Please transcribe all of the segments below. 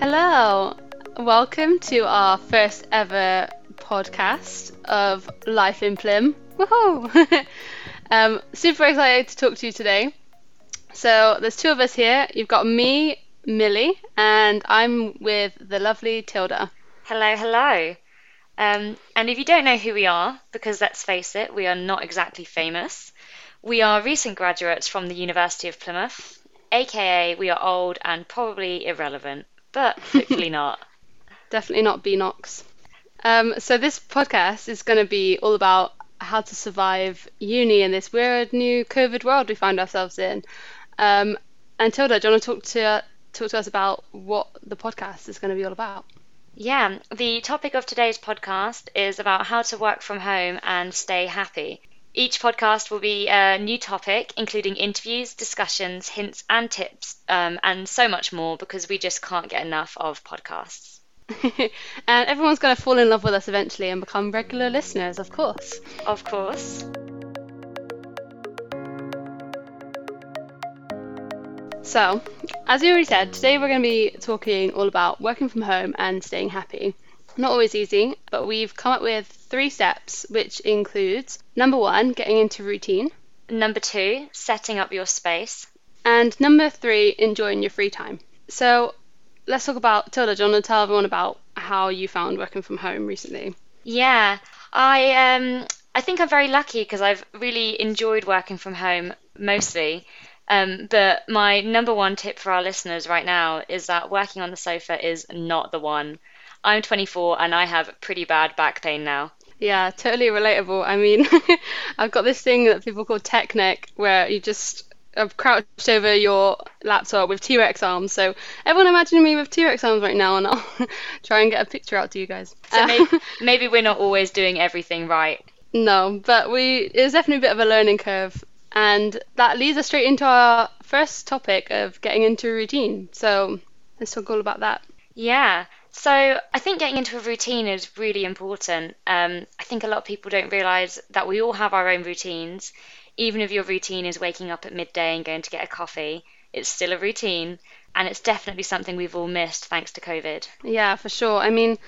Hello, welcome to our first ever podcast of Life in Plym. Woohoo! um, super excited to talk to you today. So there's two of us here. You've got me, Millie, and I'm with the lovely Tilda. Hello, hello. Um, and if you don't know who we are, because let's face it, we are not exactly famous, we are recent graduates from the University of Plymouth, aka we are old and probably irrelevant, but hopefully not. Definitely not Beanox. Um, so this podcast is going to be all about how to survive uni in this weird new COVID world we find ourselves in. Um, and Tilda, do you want to talk to talk to us about what the podcast is going to be all about? Yeah, the topic of today's podcast is about how to work from home and stay happy. Each podcast will be a new topic, including interviews, discussions, hints, and tips, um, and so much more because we just can't get enough of podcasts. and everyone's going to fall in love with us eventually and become regular listeners, of course. Of course. So, as you already said, today we're going to be talking all about working from home and staying happy. Not always easy, but we've come up with three steps, which includes number one, getting into routine, Number two, setting up your space. and number three, enjoying your free time. So, let's talk about Tilda. Do you want to tell everyone about how you found working from home recently? Yeah, I um I think I'm very lucky because I've really enjoyed working from home mostly. Um, but my number one tip for our listeners right now is that working on the sofa is not the one. I'm 24 and I have pretty bad back pain now. Yeah, totally relatable. I mean, I've got this thing that people call tech neck, where you just have crouched over your laptop with T-Rex arms. So everyone imagine me with T-Rex arms right now, and I'll try and get a picture out to you guys. So maybe, maybe we're not always doing everything right. no, but we it's definitely a bit of a learning curve, and that leads us straight into our first topic of getting into a routine. So let's talk all about that. Yeah. So I think getting into a routine is really important. Um, I think a lot of people don't realize that we all have our own routines. Even if your routine is waking up at midday and going to get a coffee, it's still a routine. And it's definitely something we've all missed thanks to COVID. Yeah, for sure. I mean,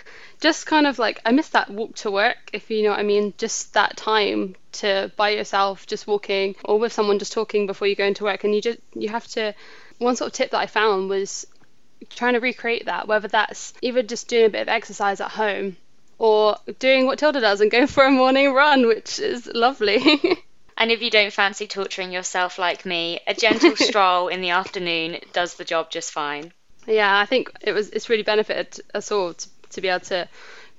just kind of like I miss that walk to work, if you know what I mean. Just that time to by yourself, just walking, or with someone just talking before you go into work. And you just you have to. One sort of tip that I found was trying to recreate that, whether that's either just doing a bit of exercise at home or doing what Tilda does and going for a morning run, which is lovely. And if you don't fancy torturing yourself like me, a gentle stroll in the afternoon does the job just fine. yeah, I think it was it's really benefited us all to, to be able to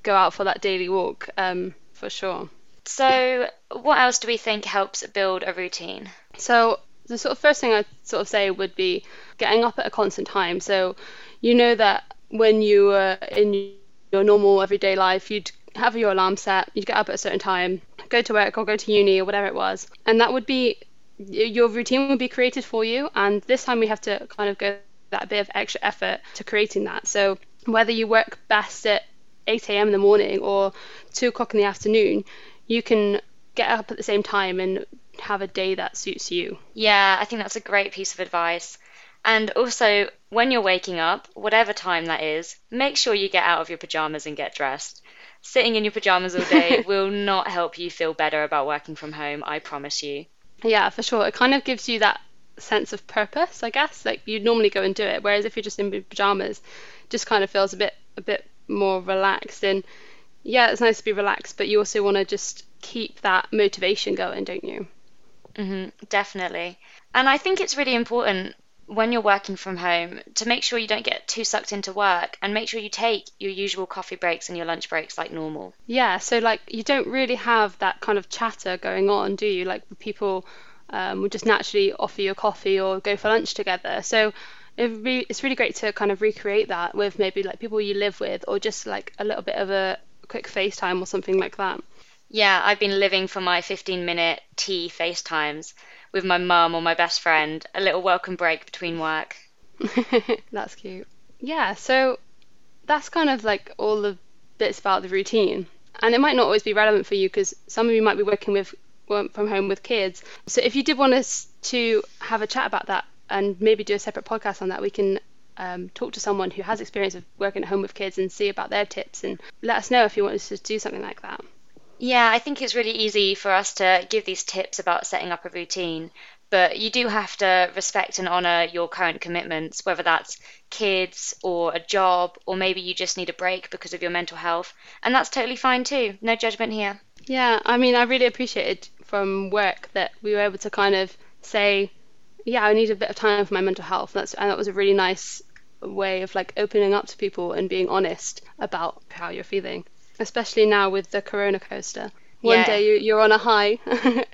go out for that daily walk, um, for sure. So, what else do we think helps build a routine? So the sort of first thing I'd sort of say would be getting up at a constant time. So you know that when you were in your normal everyday life, you'd have your alarm set, you'd get up at a certain time, go to work or go to uni or whatever it was, and that would be your routine would be created for you. And this time we have to kind of go that bit of extra effort to creating that. So whether you work best at 8 a.m. in the morning or 2 o'clock in the afternoon, you can get up at the same time and have a day that suits you. Yeah, I think that's a great piece of advice. And also, when you're waking up, whatever time that is, make sure you get out of your pajamas and get dressed. Sitting in your pajamas all day will not help you feel better about working from home, I promise you. Yeah, for sure. It kind of gives you that sense of purpose, I guess. Like you'd normally go and do it, whereas if you're just in pajamas, it just kind of feels a bit a bit more relaxed. And yeah, it's nice to be relaxed, but you also want to just keep that motivation going, don't you? Hmm definitely. And I think it's really important when you're working from home to make sure you don't get too sucked into work and make sure you take your usual coffee breaks and your lunch breaks like normal. Yeah, so like you don't really have that kind of chatter going on, do you? Like people um, would just naturally offer you a coffee or go for lunch together. So re- it's really great to kind of recreate that with maybe like people you live with or just like a little bit of a quick FaceTime or something like that. Yeah, I've been living for my 15 minute tea FaceTimes with my mum or my best friend, a little welcome break between work. That's cute. Yeah, so that's kind of like all the bits about the routine. And it might not always be relevant for you because some of you might be working with work from home with kids. So if you did want us to have a chat about that and maybe do a separate podcast on that, we can um, talk to someone who has experience of working at home with kids and see about their tips and let us know if you want us to do something like that. Yeah, I think it's really easy for us to give these tips about setting up a routine, but you do have to respect and honour your current commitments, whether that's kids or a job, or maybe you just need a break because of your mental health. And that's totally fine too. No judgment here. Yeah, I mean, I really appreciated from work that we were able to kind of say, yeah, I need a bit of time for my mental health. That's and that was a really nice way of like opening up to people and being honest about how you're feeling, especially now with the corona coaster. One Yeah. day you, you're on a high,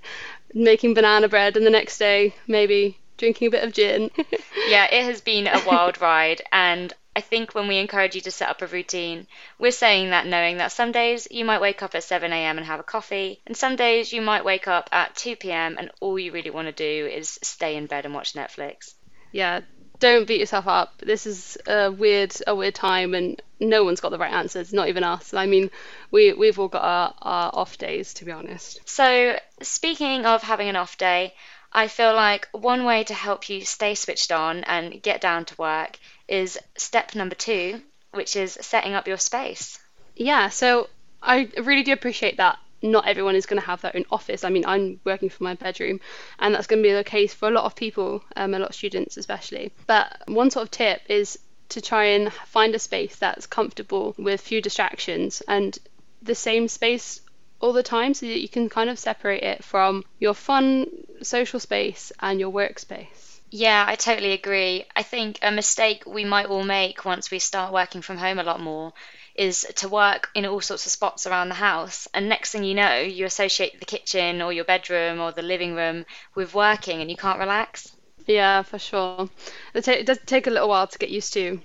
making banana bread, and the next day maybe drinking a bit of gin. Yeah, it has been a wild ride, and I think when we encourage you to set up a routine, we're saying that knowing that some days you might wake up at 7 a.m. and have a coffee, and some days you might wake up at 2 p.m. and all you really want to do is stay in bed and watch Netflix. yeah, don't beat yourself up. This is a weird, a weird time, and no one's got the right answers, not even us. I mean, we we've all got our, our off days, to be honest. So, speaking of having an off day, I feel like one way to help you stay switched on and get down to work is step number two, which is setting up your space. Yeah, so I really do appreciate that not everyone is going to have their own office. I mean, I'm working from my bedroom, and that's going to be the case for a lot of people, um, a lot of students especially. But one sort of tip is to try and find a space that's comfortable with few distractions and the same space all the time so that you can kind of separate it from your fun social space and your workspace. Yeah, I totally agree. I think a mistake we might all make once we start working from home a lot more is to work in all sorts of spots around the house. And next thing you know, you associate the kitchen or your bedroom or the living room with working and you can't relax. Yeah, for sure. It, ta- it does take a little while to get used to.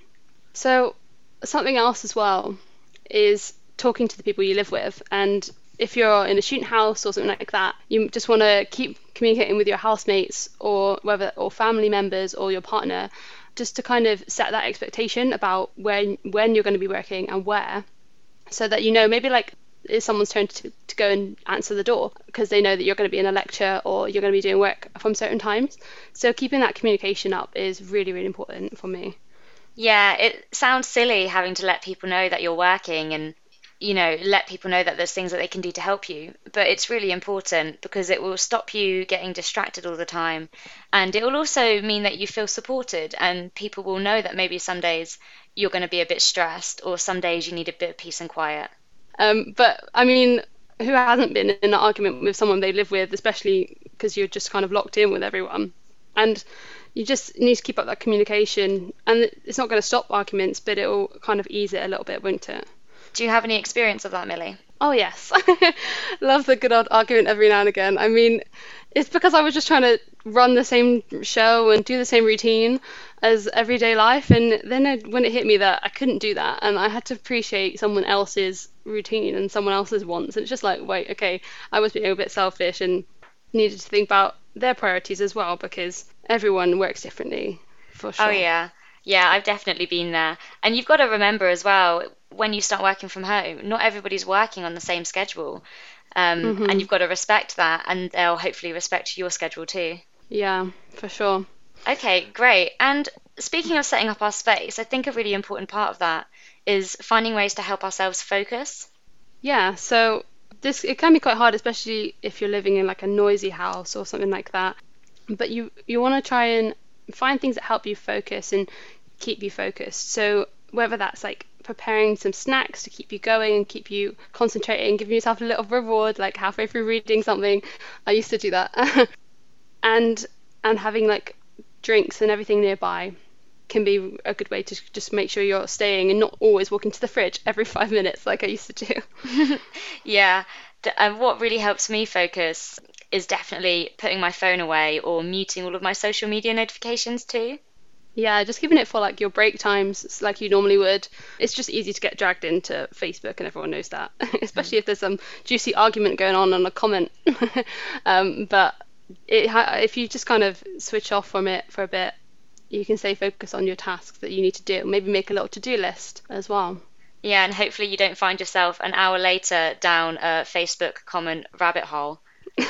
So, something else as well is talking to the people you live with. And if you're in a student house or something like that, you just want to keep communicating with your housemates or whether or family members or your partner, just to kind of set that expectation about when when you're going to be working and where, so that you know maybe like it's someone's turn to, to go and answer the door because they know that you're going to be in a lecture or you're going to be doing work from certain times. So keeping that communication up is really really important for me. Yeah, it sounds silly having to let people know that you're working and, you know, let people know that there's things that they can do to help you. But it's really important because it will stop you getting distracted all the time. And it will also mean that you feel supported and people will know that maybe some days you're going to be a bit stressed or some days you need a bit of peace and quiet. Um, but I mean, who hasn't been in an argument with someone they live with, especially because you're just kind of locked in with everyone? And you just need to keep up that communication. And it's not going to stop arguments, but it will kind of ease it a little bit, won't it? Do you have any experience of that, Millie? Oh yes, love the good old argument every now and again. I mean, it's because I was just trying to run the same show and do the same routine as everyday life, and then it, when it hit me that I couldn't do that, and I had to appreciate someone else's routine and someone else's wants, and it's just like, wait, okay, I was being a bit selfish and needed to think about their priorities as well because everyone works differently, for sure. Oh, yeah. Yeah, I've definitely been there. And you've got to remember as well, when you start working from home, not everybody's working on the same schedule. Um, And you've got to respect that, and they'll hopefully respect your schedule too. Yeah, for sure. Okay, great. And speaking of setting up our space, I think a really important part of that is finding ways to help ourselves focus. Yeah, so this it can be quite hard, especially if you're living in like a noisy house or something like that. But you you want to try and find things that help you focus and keep you focused. So whether that's like preparing some snacks to keep you going and keep you concentrating, giving yourself a little reward like halfway through reading something. I used to do that. and and having like drinks and everything nearby can be a good way to just make sure you're staying and not always walking to the fridge every five minutes like I used to do. Yeah, and what really helps me focus is definitely putting my phone away or muting all of my social media notifications too. Yeah, just giving it for like your break times like you normally would. It's just easy to get dragged into Facebook and everyone knows that, especially if there's some juicy argument going on on a comment. um, but it ha- if you just kind of switch off from it for a bit, you can stay focused on your tasks that you need to do. Maybe make a little to-do list as well. Yeah, and hopefully you don't find yourself an hour later down a Facebook comment rabbit hole.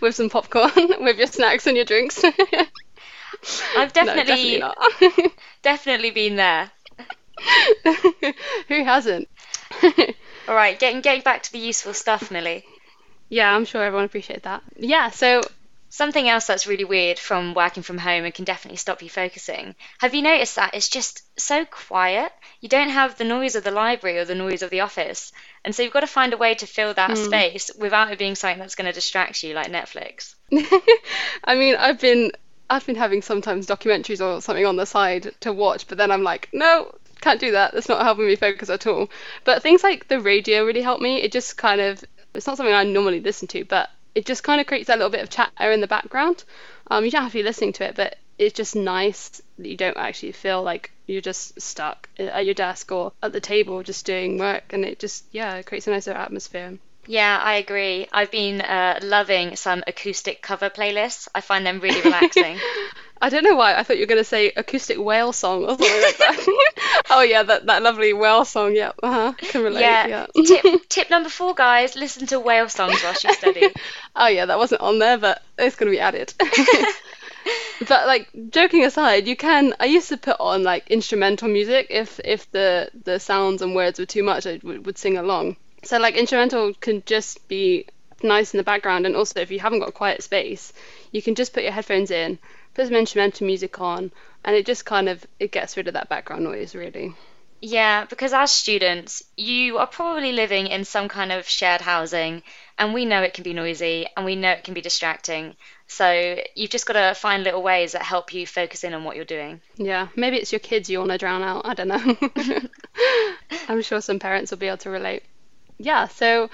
with some popcorn, with your snacks and your drinks. I've definitely, no, definitely, definitely been there. Who hasn't? All right, getting getting back to the useful stuff, Millie. Yeah, I'm sure everyone appreciated that. Yeah, so Something else that's really weird from working from home and can definitely stop you focusing. Have you noticed that it's just so quiet? You don't have the noise of the library or the noise of the office. And so you've got to find a way to fill that Hmm. space without it being something that's going to distract you, like Netflix. I mean, I've been I've been having sometimes documentaries or something on the side to watch, but then I'm like, no, can't do that. That's not helping me focus at all. But things like the radio really help me. It just kind of it's not something I normally listen to, but it just kind of creates that little bit of chatter in the background. Um, you don't have to be listening to it, but it's just nice that you don't actually feel like you're just stuck at your desk or at the table just doing work, and it just yeah, it creates a nicer atmosphere. Yeah, I agree. I've been uh, loving some acoustic cover playlists. I find them really relaxing. I don't know why. I thought you were going to say acoustic whale song or something like that. oh yeah, that, that lovely whale song. Yeah, uh-huh. can relate. yeah. Yeah. tip, tip number four, guys: listen to whale songs whilst you study. oh yeah, that wasn't on there, but it's going to be added. but like joking aside, you can. I used to put on like instrumental music if if the the sounds and words were too much, I would, would sing along. So like instrumental can just be nice in the background, and also if you haven't got a quiet space, you can just put your headphones in, put some instrumental music on, and it just kind of it gets rid of that background noise really. Yeah, because as students, you are probably living in some kind of shared housing, and we know it can be noisy and we know it can be distracting. So you've just got to find little ways that help you focus in on what you're doing. Yeah, maybe it's your kids you want to drown out. I don't know. I'm sure some parents will be able to relate. Yeah, so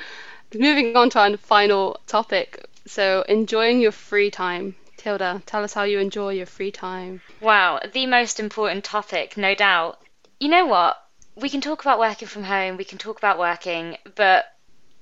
moving on to our final topic. So, enjoying your free time. Tilda, tell us how you enjoy your free time. Wow, the most important topic, no doubt. You know what? We can talk about working from home, we can talk about working, but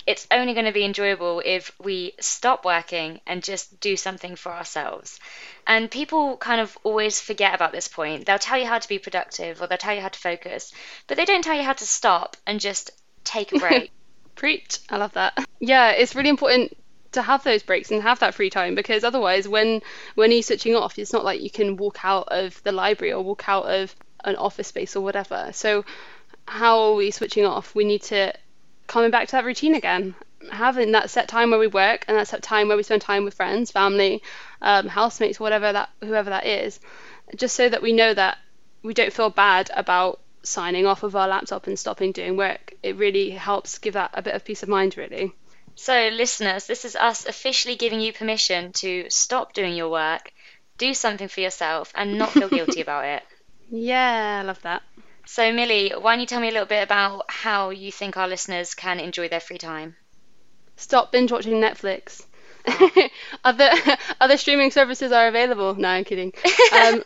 it's only going to be enjoyable if we stop working and just do something for ourselves. And people kind of always forget about this point. They'll tell you how to be productive or they'll tell you how to focus, but they don't tell you how to stop and just take a break. Preach. I love that. Yeah, it's really important to have those breaks and have that free time because otherwise when when you're switching off it's not like you can walk out of the library or walk out of an office space or whatever so how are we switching off we need to coming back to that routine again having that set time where we work and that set time where we spend time with friends family um, housemates whatever that whoever that is just so that we know that we don't feel bad about signing off of our laptop and stopping doing work it really helps give that a bit of peace of mind really. So, listeners, this is us officially giving you permission to stop doing your work, do something for yourself, and not feel guilty about it. yeah i love that. So, Millie, why don't you tell me a little bit about how you think our listeners can enjoy their free time? stop binge watching netflix. Other other streaming services are available. No i'm kidding. Um,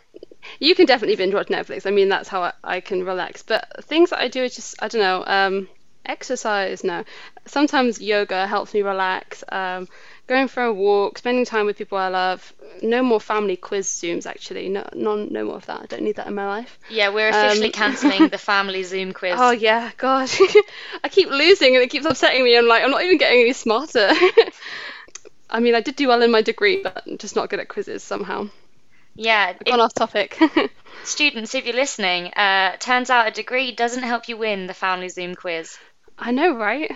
you can definitely binge watch netflix i mean that's how I, I can relax but things that i do is just i don't know um, exercise no sometimes yoga helps me relax um, going for a walk spending time with people i love no more family quiz zooms actually no none, no more of that i don't need that in my life Yeah, we're officially Um, cancelling the family Zoom quiz. Oh yeah, God, I keep losing and it keeps upsetting me. I'm like, I'm not even getting any smarter. I mean, I did do well in my degree, but I'm just not good at quizzes somehow. Yeah, Gone if- off topic. students, if you're listening, uh, turns out a degree doesn't help you win the family Zoom quiz. I know, right?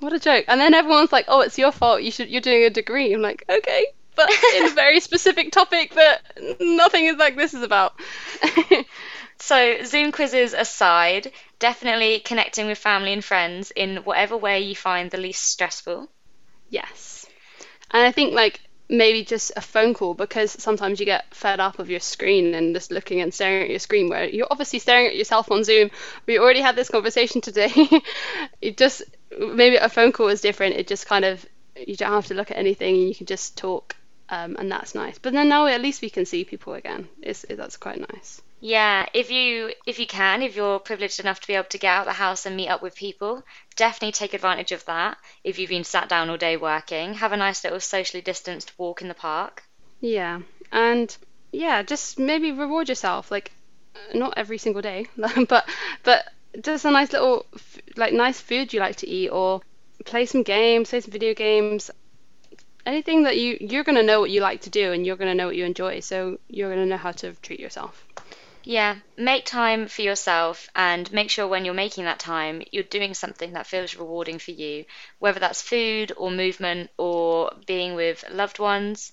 What a joke. And then everyone's like, "Oh, it's your fault. You should. You're doing a degree." I'm like, okay, but in a very specific topic that nothing is like this is about. So, Zoom quizzes aside, definitely connecting with family and friends in whatever way you find the least stressful. Yes. And I think like maybe just a phone call because sometimes you get fed up of your screen and just looking and staring at your screen where you're obviously staring at yourself on Zoom. We already had this conversation today. it just maybe a phone call is different. It just kind of you don't have to look at anything and you can just talk. Um, and that's nice. But then now at least we can see people again. It's, it, that's quite nice. Yeah, if you if you can, if you're privileged enough to be able to get out of the house and meet up with people, definitely take advantage of that. If you've been sat down all day working, have a nice little socially distanced walk in the park. Yeah, and yeah, just maybe reward yourself. Like, not every single day, but but just a nice little like nice food you like to eat, or play some games, play some video games. anything that you you're going to know what you like to do and you're going to know what you enjoy so you're going to know how to treat yourself yeah, make time for yourself and make sure when you're making that time, you're doing something that feels rewarding for you, whether that's food or movement or being with loved ones.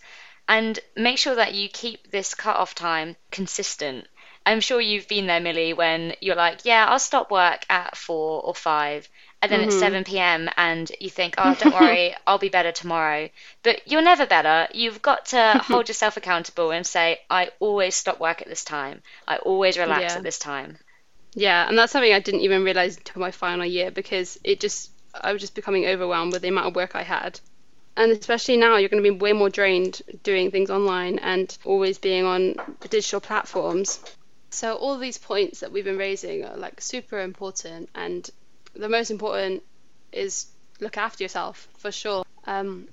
And make sure that you keep this cut off time consistent. I'm sure you've been there, Millie, when you're like, yeah, I'll stop work at four or five and then mm-hmm. it's 7 p.m. and you think, oh, don't worry, I'll be better tomorrow. But you're never better. You've got to hold yourself accountable and say, I always stop work at this time. I always relax yeah. at this time. Yeah, and that's something I didn't even realize until my final year because it just, I was just becoming overwhelmed with the amount of work I had. And especially now, you're going to be way more drained doing things online and always being on digital platforms. So all these points that we've been raising are like super important and the most important is look after yourself for sure. Um,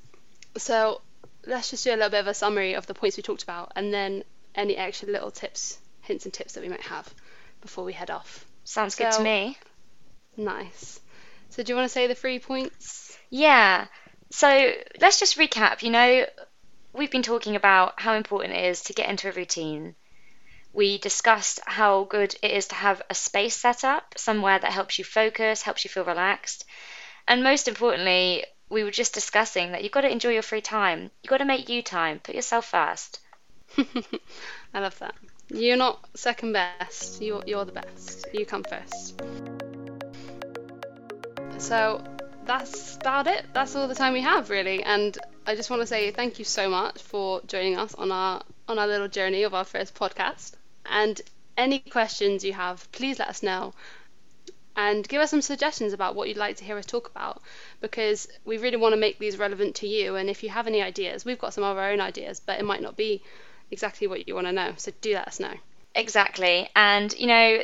so let's just do a little bit of a summary of the points we talked about and then any extra little tips, hints and tips that we might have before we head off. Sounds so, good to me. Nice. So do you want to say the three points? Yeah. So let's just recap. You know, we've been talking about how important it is to get into a routine we discussed how good it is to have a space set up, somewhere that helps you focus, helps you feel relaxed. And most importantly, we were just discussing that you've got to enjoy your free time. You've got to make you time. Put yourself first. I love that. You're not second best. You're, you're the best. You come first. So that's about it. That's all the time we have, really. And I just want to say thank you so much for joining us on our on our little journey of our first podcast. And any questions you have, please let us know. And give us some suggestions about what you'd like to hear us talk about because we really want to make these relevant to you. And if you have any ideas, we've got some of our own ideas, but it might not be exactly what you want to know. So do let us know. Exactly. And, you know,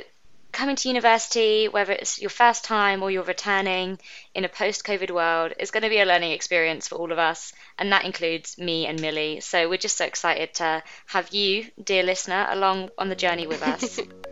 coming to university, whether it's your first time or you're returning in a post COVID world, is going to be a learning experience for all of us. And that includes me and Millie. So we're just so excited to have you, dear listener, along on the journey with us.